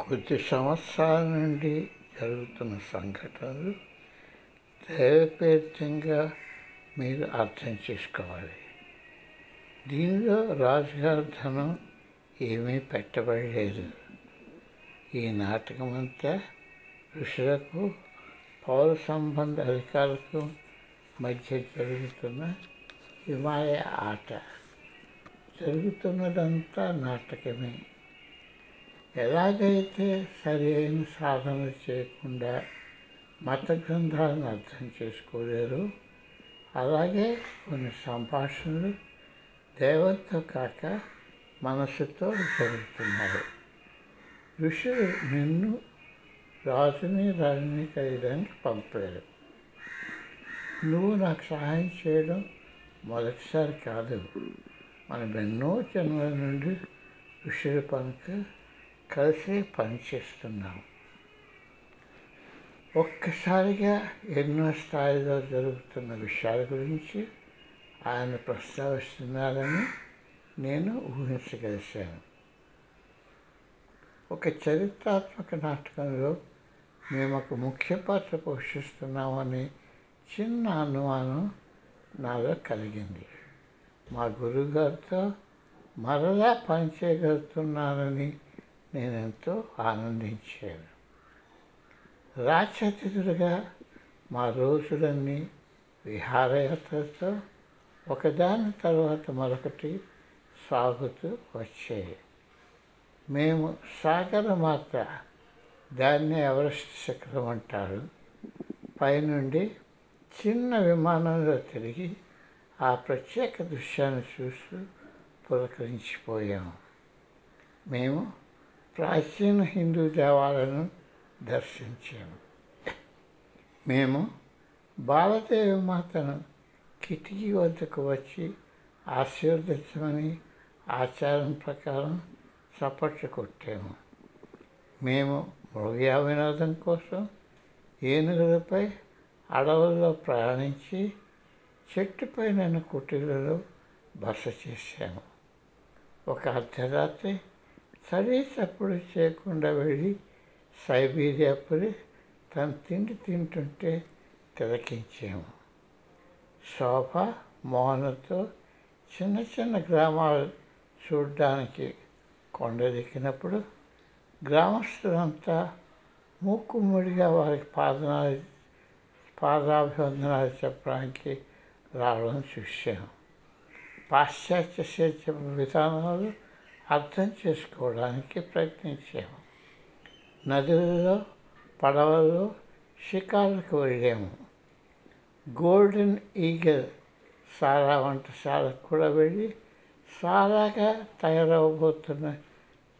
కొద్ది సంవత్సరాల నుండి జరుగుతున్న సంఘటనలు దైవపేతంగా మీరు అర్థం చేసుకోవాలి. దీనిలో రాజుగారి ధనం ఏమీ పెట్టబడలేదు. ఈ నాటకం అంతా ఋషులకు పౌర సంబంధ అధికారులకు మధ్య జరుగుతున్న హిమాలయ ఆట. జరుగుతున్నదంతా నాటకమే. ఎలాగైతే సరైన సాధన చేయకుండా మత గ్రంథాలను అర్థం చేసుకోలేరు అలాగే కొన్ని సంభాషణలు దేవంతో కాక మనసుతో జరుగుతున్నారు ఋషులు నిన్ను రాజుని రాజుని కలియడానికి పంపారు. నువ్వు నాకు సహాయం చేయడం మొదటిసారి కాదు. మనం ఎన్నో జన్మల నుండి ఋషుల పనికి కలిసి పనిచేస్తున్నాం. ఒక్కసారిగా ఎన్నో స్థాయిలో జరుగుతున్న విషయాల గురించి ఆయన ప్రస్తావిస్తున్నారని నేను ఊహించగలిశాను. ఒక చరిత్రాత్మక నాటకంలో మేము ఒక ముఖ్య పాత్ర పోషిస్తున్నామని చిన్న అనుమానం నాలో కలిగింది. మా గురుగారితో మరలా పనిచేయగలుగుతున్నానని నేను ఎంతో ఆనందించాను. రాక్షతిథులుగా మా రోజులన్నీ విహారయాత్రతో ఒకదాని తర్వాత మరొకటి సాగుతూ వచ్చాయి. మేము సాగరమాత దాన్ని ఎవరెస్ట్ శిఖరం అంటారు. పైనుండి చిన్న విమానంలో తిరిగి ఆ ప్రత్యేక దృశ్యాన్ని చూస్తూ పులకరించిపోయాము. మేము ప్రాచీన హిందూ దేవాలను దర్శించాము మేము బాలదేవి మాతను కిటికీ వద్దకు వచ్చి ఆశీర్వదించమని ఆచారం ప్రకారం చప్పట్లు కొట్టాము. మేము మృగయా వినోదం కోసం ఏనుగులపై అడవుల్లో ప్రయాణించి చెట్టుపైన కుటీలలో బస చేశాము. ఒక అర్ధరాత్రి సర్వీస్ అప్పుడు చేయకుండా వెళ్ళి సైబీరియా తను తిండి తింటుంటే తిలకించాము. శోభ మోహనతో చిన్న చిన్న గ్రామాలు చూడడానికి కొండదిక్కినప్పుడు గ్రామస్తులంతా మూక్కుమ్మడిగా వారికి పాదనాలు పాదాభివందనాలు చెప్పడానికి రావడం చూశాము పాశ్చాత్య సేద్య విధానాలు అర్థం చేసుకోవడానికి ప్రయత్నించాము. నదులలో పడవల్లో షికారులకు వెళ్ళాము. గోల్డెన్ ఈగల్ సారా వంటశాలకు కూడా వెళ్ళి సారాగా తయారవబోతున్న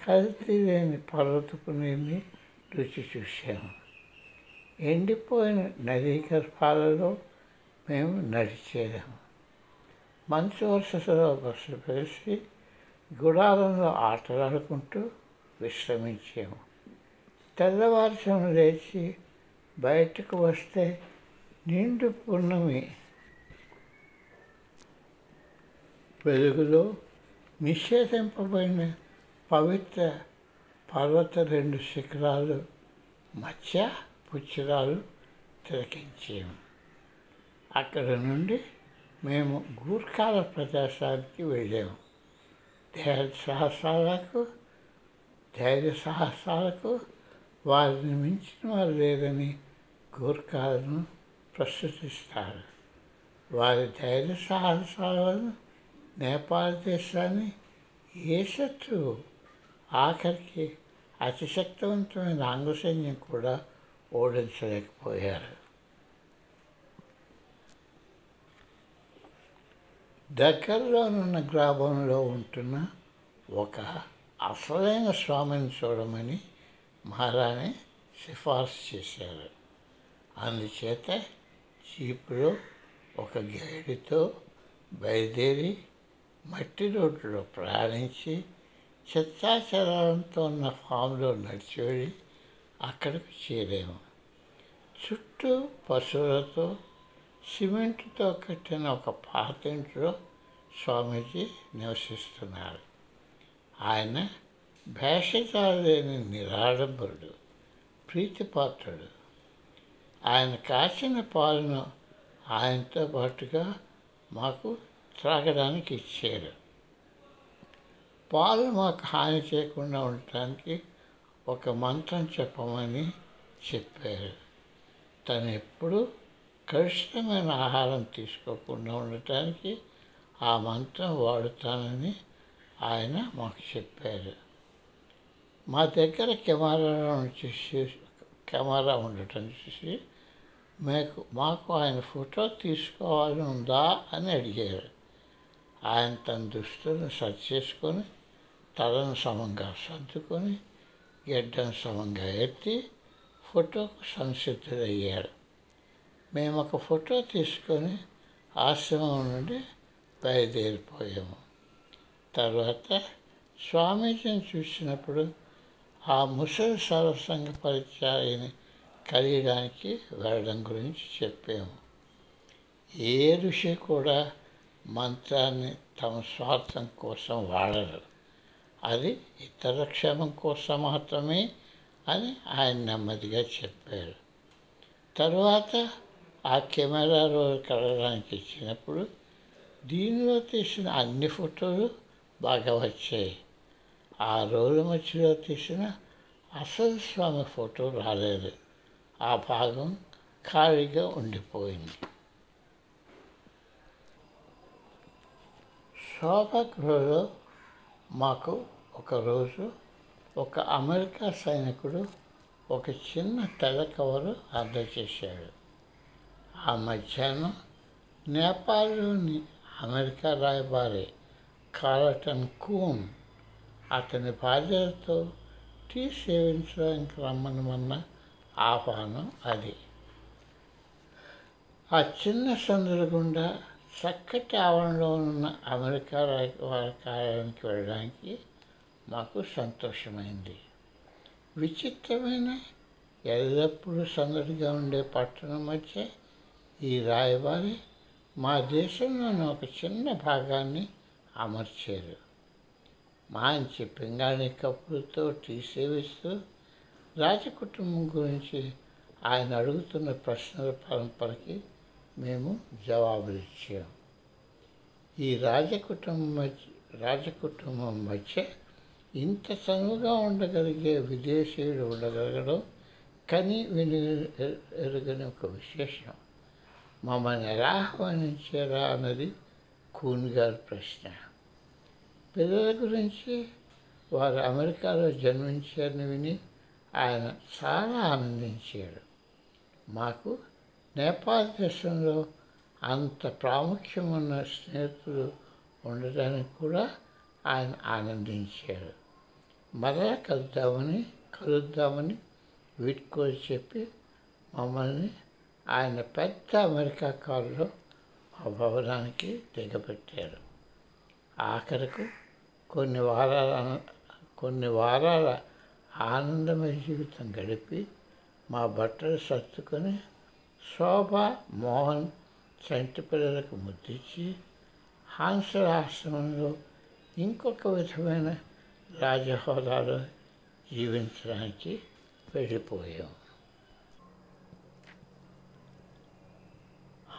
కల్తీ లేని పర్వతపు నీరుని రుచి చూశాము. ఎండిపోయిన నదీ గర్భాలలో మేము నడిచేదాము. మంచు వరుసలో బస్సులు కలిసి గుడారంలో ఆటలాడుకుంటూ విశ్రమించాము తెల్లవారుసం లేచి బయటకు వస్తే నిండు పున్నమి వెలుగులో నిషేధింపబడిన పవిత్ర పర్వత రెండు శిఖరాలు మధ్య పుచ్చిరాలు తిలకించాము అక్కడ నుండి మేము గూర్ఖాల ప్రదేశానికి వెళ్ళాము. ధైర్య సహస్రాలకు ధైర్య సాహసాలకు వారిని మించిన వారు లేదని గూర్ఖాలను ప్రస్తుతిస్తారు వారి ధైర్య సాహసాల వల్ల నేపాల్ దేశాన్ని ఏ శత్రువు ఆఖరికి అతిశక్తివంతమైన శక్తివంతమైన సైన్యం కూడా ఓడించలేకపోయారు. దగ్గరలోనున్న గ్రామంలో ఉంటున్న ఒక అసలైన స్వామిని చూడమని మహారాణి సిఫార్సు చేశారు. అందుచేత చీపులో ఒక గైడుతో బయలుదేరి మట్టి రోడ్డులో ప్రయాణించి చెత్తాచెదారంతో ఉన్న ఫామ్లో నడిచి వెళ్ళి అక్కడికి చేరాము. చుట్టూ పశువులతో సిమెంట్తో కట్టిన ఒక పాత ఇంట్లో స్వామీజీ నివసిస్తున్నారు. ఆయన భేషజాలేని నిరాడంబరుడు ప్రీతిపాత్రుడు. ఆయన కాచిన పాలను ఆయనతో పాటుగా మాకు త్రాగడానికి ఇచ్చారు. పాలు మాకు హాని చేయకుండా ఉండటానికి ఒక మంత్రం చెప్పమని చెప్పారు. తను ఎప్పుడు కలుషితమైన ఆహారం తీసుకోకుండా ఉండటానికి ఆ మంత్రం వాడుతానని ఆయన మాకు చెప్పారు. మా దగ్గర కెమెరా చూసి కెమెరా ఉండటం చూసి మీకు మాకు ఆయన ఫోటో తీసుకోవాలని ఉందా అని అడిగారు. ఆయన తన దుస్తులను సర్చ్ చేసుకొని తలను సమంగా సర్దుకొని గడ్డను సమంగా ఎత్తి ఫోటోకు సంసిద్ధుడయ్యాడు మేము ఒక ఫోటో తీసుకొని ఆశ్రమం నుండి బయలుదేరిపోయాము. తర్వాత స్వామీజీని చూసినప్పుడు ఆ ముసలి సర్వసంగ పరిచయాన్ని కలిగడానికి వెళ్ళడం గురించి చెప్పాము. ఏ ఋషి కూడా మంత్రాన్ని తమ స్వార్థం కోసం వాడరు. అది ఇతర క్షేమం కోసం మాత్రమే అని ఆయన నెమ్మదిగా చెప్పారు. తరువాత ఆ కెమెరా రోల్ కలడానికి ఇచ్చినప్పుడు దీనిలో తీసిన అన్ని ఫోటోలు బాగా వచ్చాయి. ఆ రోజు మధ్యలో తీసిన అసలు స్వామి ఫోటో రాలేదు. ఆ భాగం ఖాళీగా ఉండిపోయింది. శోభగృహలో మాకు ఒకరోజు ఒక అమెరికా సైనికుడు ఒక చిన్న తెల్ల కవరు అందజేశాడు. ఆ మధ్యాహ్నం నేపాల్లోని అమెరికా రాయబారి కార్లటన్ కూన్ అతని భార్యతో టీ సేవించడానికి రమ్మని మొన్న ఆహ్వానం అది. ఆ చిన్న సందుల గుండా చక్కటి ఆవరణలో ఉన్న అమెరికా వారి కార్యానికి వెళ్ళడానికి మాకు సంతోషమైంది. విచిత్రమైన ఎల్లప్పుడూ సందడిగా ఉండే పట్టణం మధ్య ఈ రాయబారి మా దేశంలోని ఒక చిన్న భాగాన్ని అమర్చారు. మంచి పింగాణి కప్పులతో టీ సేవిస్తూ రాజకుటుంబం గురించి ఆయన అడుగుతున్న ప్రశ్నల పరంపరకి మేము జవాబులు ఇచ్చాం ఈ రాజకుటుంబం మధ్య రాజకుటుంబం మధ్య ఇంత చనువుగా ఉండగలిగే విదేశీయుడు ఉండగలగడం కని విని ఎరుగని ఒక విశేషం. మమ్మల్ని ఎలా ఆహ్వానించారా అన్నది కూన్ గారి ప్రశ్న. పిల్లల గురించి వారు అమెరికాలో జన్మించారని విని ఆయన చాలా ఆనందించాడు మాకు నేపాల్ దేశంలో అంత ప్రాముఖ్యం ఉన్న స్నేహితులు ఉండడానికి కూడా ఆయన ఆనందించారు. మరలా కలుద్దామని కలుద్దామని వీటికో చెప్పి మమ్మల్ని ఆయన పెద్ద అమెరికా కారులో ఆ భవనానికి దిగబెట్టారు ఆఖరకు కొన్ని వారాల కొన్ని వారాల ఆనందమయ జీవితం గడిపి మా బట్టలు సర్దుకొని శోభ మోహన్ చంటి పిల్లలకు ముద్దిచ్చి హాన్సల ఆశ్రమంలో ఇంకొక విధమైన రాజహోదాలో జీవించడానికి వెళ్ళిపోయాం.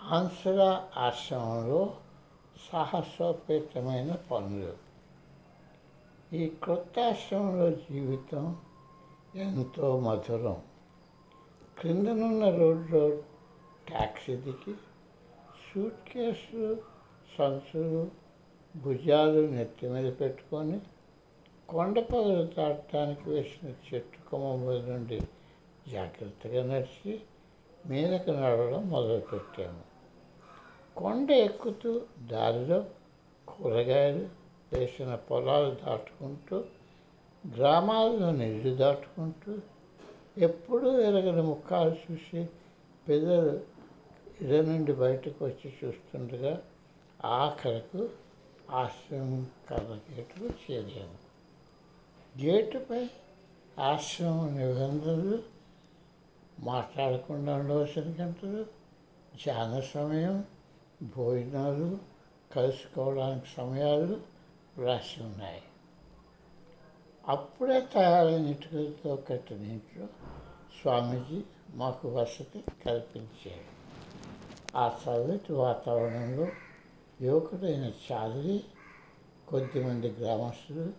హాన్సల ఆశ్రమంలో సాహసోపేతమైన పనులు. ఈ క్రొత్త ఆశ్రమంలో జీవితం ఎంతో మధురం. క్రిందనున్న రోడ్లో ట్యాక్సీ దిగి సూట్ కేసులు సంచులు భుజాలు నెత్తి మీద పెట్టుకొని కొండ పగలు దాటడానికి వేసిన చెట్టు కొమ్మ నుండి జాగ్రత్తగా నడిచి మీదకు నడవడం మొదలుపెట్టాము. కొండ ఎక్కుతూ దారిలో కూరగాయలు వేసిన పొలాలు దాటుకుంటూ గ్రామాల్లో నీళ్ళు దాటుకుంటూ ఎప్పుడూ ఎరగని ముఖాలు చూసి పెద్దలు ఇద నుండి బయటకు వచ్చి చూస్తుండగా ఆఖరకు ఆశ్రమం కర్ర గేటుకు చేరాము గేటుపై ఆశ్రమం నిబంధనలు మాట్లాడకుండా ఉండవలసిన గంటలు ధ్యాన సమయం భోజనాలు కలుసుకోవడానికి సమయాలు రాసి ఉన్నాయి అప్పుడే తయారైన ఇటుకలతో కట్టిన ఇంట్లో స్వామీజీ మాకు వసతి కల్పించారు. ఆ చల్లటి వాతావరణంలో యువకుడైన చాలరి కొద్దిమంది గ్రామస్తులు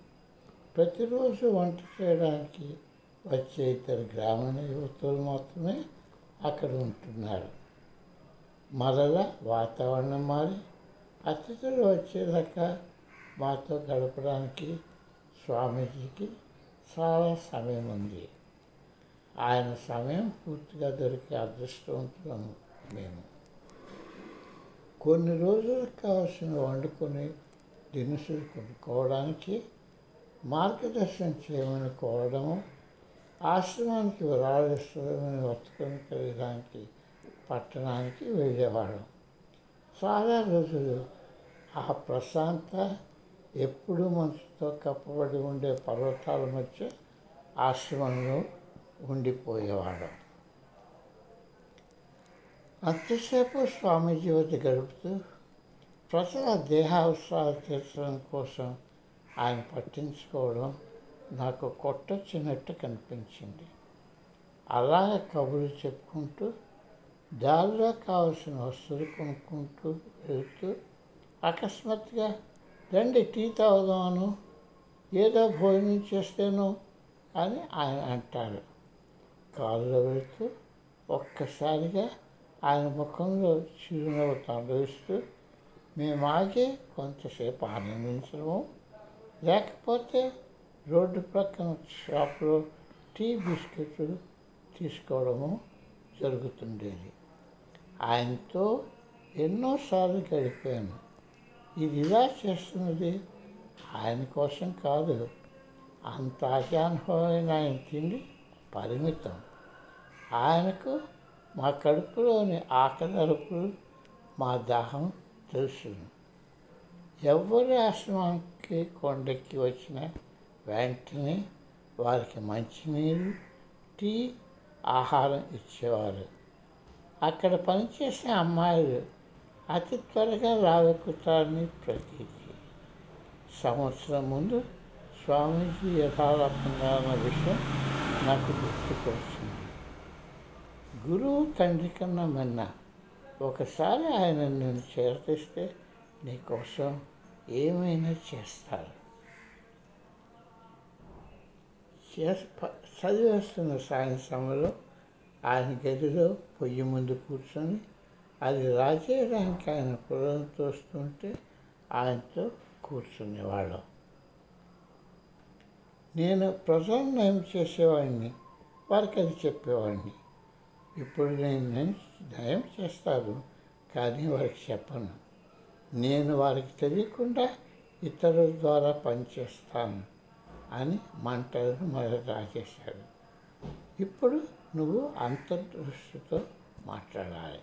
ప్రతిరోజు వంట చేయడానికి వచ్చే ఇద్దరు గ్రామీణ యువతులు మాత్రమే అక్కడ ఉంటున్నారు. మరలా వాతావరణం మారి అతిథులు వచ్చేదాకా మాతో గడపడానికి స్వామీజీకి చాలా సమయం ఉంది ఆయన సమయం పూర్తిగా దొరికే అదృష్టవంతులము మేము. కొన్ని రోజులకు కావాల్సిన వండుకొని దినుసులు కొనుక్కోవడానికి మార్గదర్శనం చేయమని కోరడము ఆశ్రమానికి విరాళిస్తామని వర్తకం కలిగడానికి పట్టణానికి వెళ్ళేవాళ్ళం. చాలా రోజులు ఆ ప్రశాంత ఎప్పుడూ మనసుతో కప్పబడి ఉండే పర్వతాల మధ్య ఆశ్రమంలో ఉండిపోయేవాడు అంతసేపు స్వామీజీ వద్ద గడుపుతూ ప్రజల దేహావసరాలు తీర్చడం కోసం ఆయన పట్టించుకోవడం నాకు కొట్టొచ్చినట్టు కనిపించింది. అలాగే కబుర్లు చెప్పుకుంటూ దారిలో కావలసిన వస్తువులు కొనుక్కుంటూ వెళుతూ అకస్మాత్తుగా రండి టీ తాగుదాను ఏదో భోజనం చేస్తేను అని ఆయన అంటారు. కారులో వెళుతూ ఒక్కసారిగా ఆయన ముఖంలో చిరునవ్వు తండ్రిస్తూ మేము ఆగి కొంతసేపు ఆనందించడము. లేకపోతే రోడ్డు ప్రక్కన షాప్లో టీ బిస్కెట్లు తీసుకోవడము జరుగుతుండేది. ఆయనతో ఎన్నోసార్లు గడిపాను. ఇది ఇలా చేస్తున్నది ఆయన కోసం కాదు. అంత అజానుభవమైన ఆయన తిండి పరిమితం. ఆయనకు మా కడుపులోని ఆకలి అరుపులు మా దాహం తెలుసు ఎవరి ఆశ్రమానికి కొండెక్కి వచ్చిన వెంటనే వారికి మంచినీరు టీ ఆహారం ఇచ్చేవారు. అక్కడ పనిచేసే అమ్మాయిలు అతి త్వరగా రావెక్కుతారని ప్రతీతి. సంవత్సరం ముందు స్వామీజీ యథాలాపంగా ఉన్న విషయం నాకు గుర్తుకొచ్చింది. గురువు తండ్రి కన్నా మిన్న ఒకసారి ఆయన నేను చేరతిస్తే నీకోసం ఏమైనా చేస్తారు? చేసి ప- చదివేస్తున్న సాయంత్రంలో ఆయన గదిలో పొయ్యి ముందు కూర్చొని అది రాజేయడానికి ఆయన పొలం తోస్తుంటే ఆయనతో కూర్చునేవాళ్ళం. నేను ప్రజలను నయం చేసేవాడిని వారికి అది చెప్పేవాడిని. ఇప్పుడు నేను నయం నయం చేస్తాను కానీ వారికి చెప్పను. నేను వారికి తెలియకుండా ఇతరుల ద్వారా పనిచేస్తాను అని మంటలను మరి రాజేశాడు. ఇప్పుడు నువ్వు అంతర్దృష్టితో మాట్లాడాలి.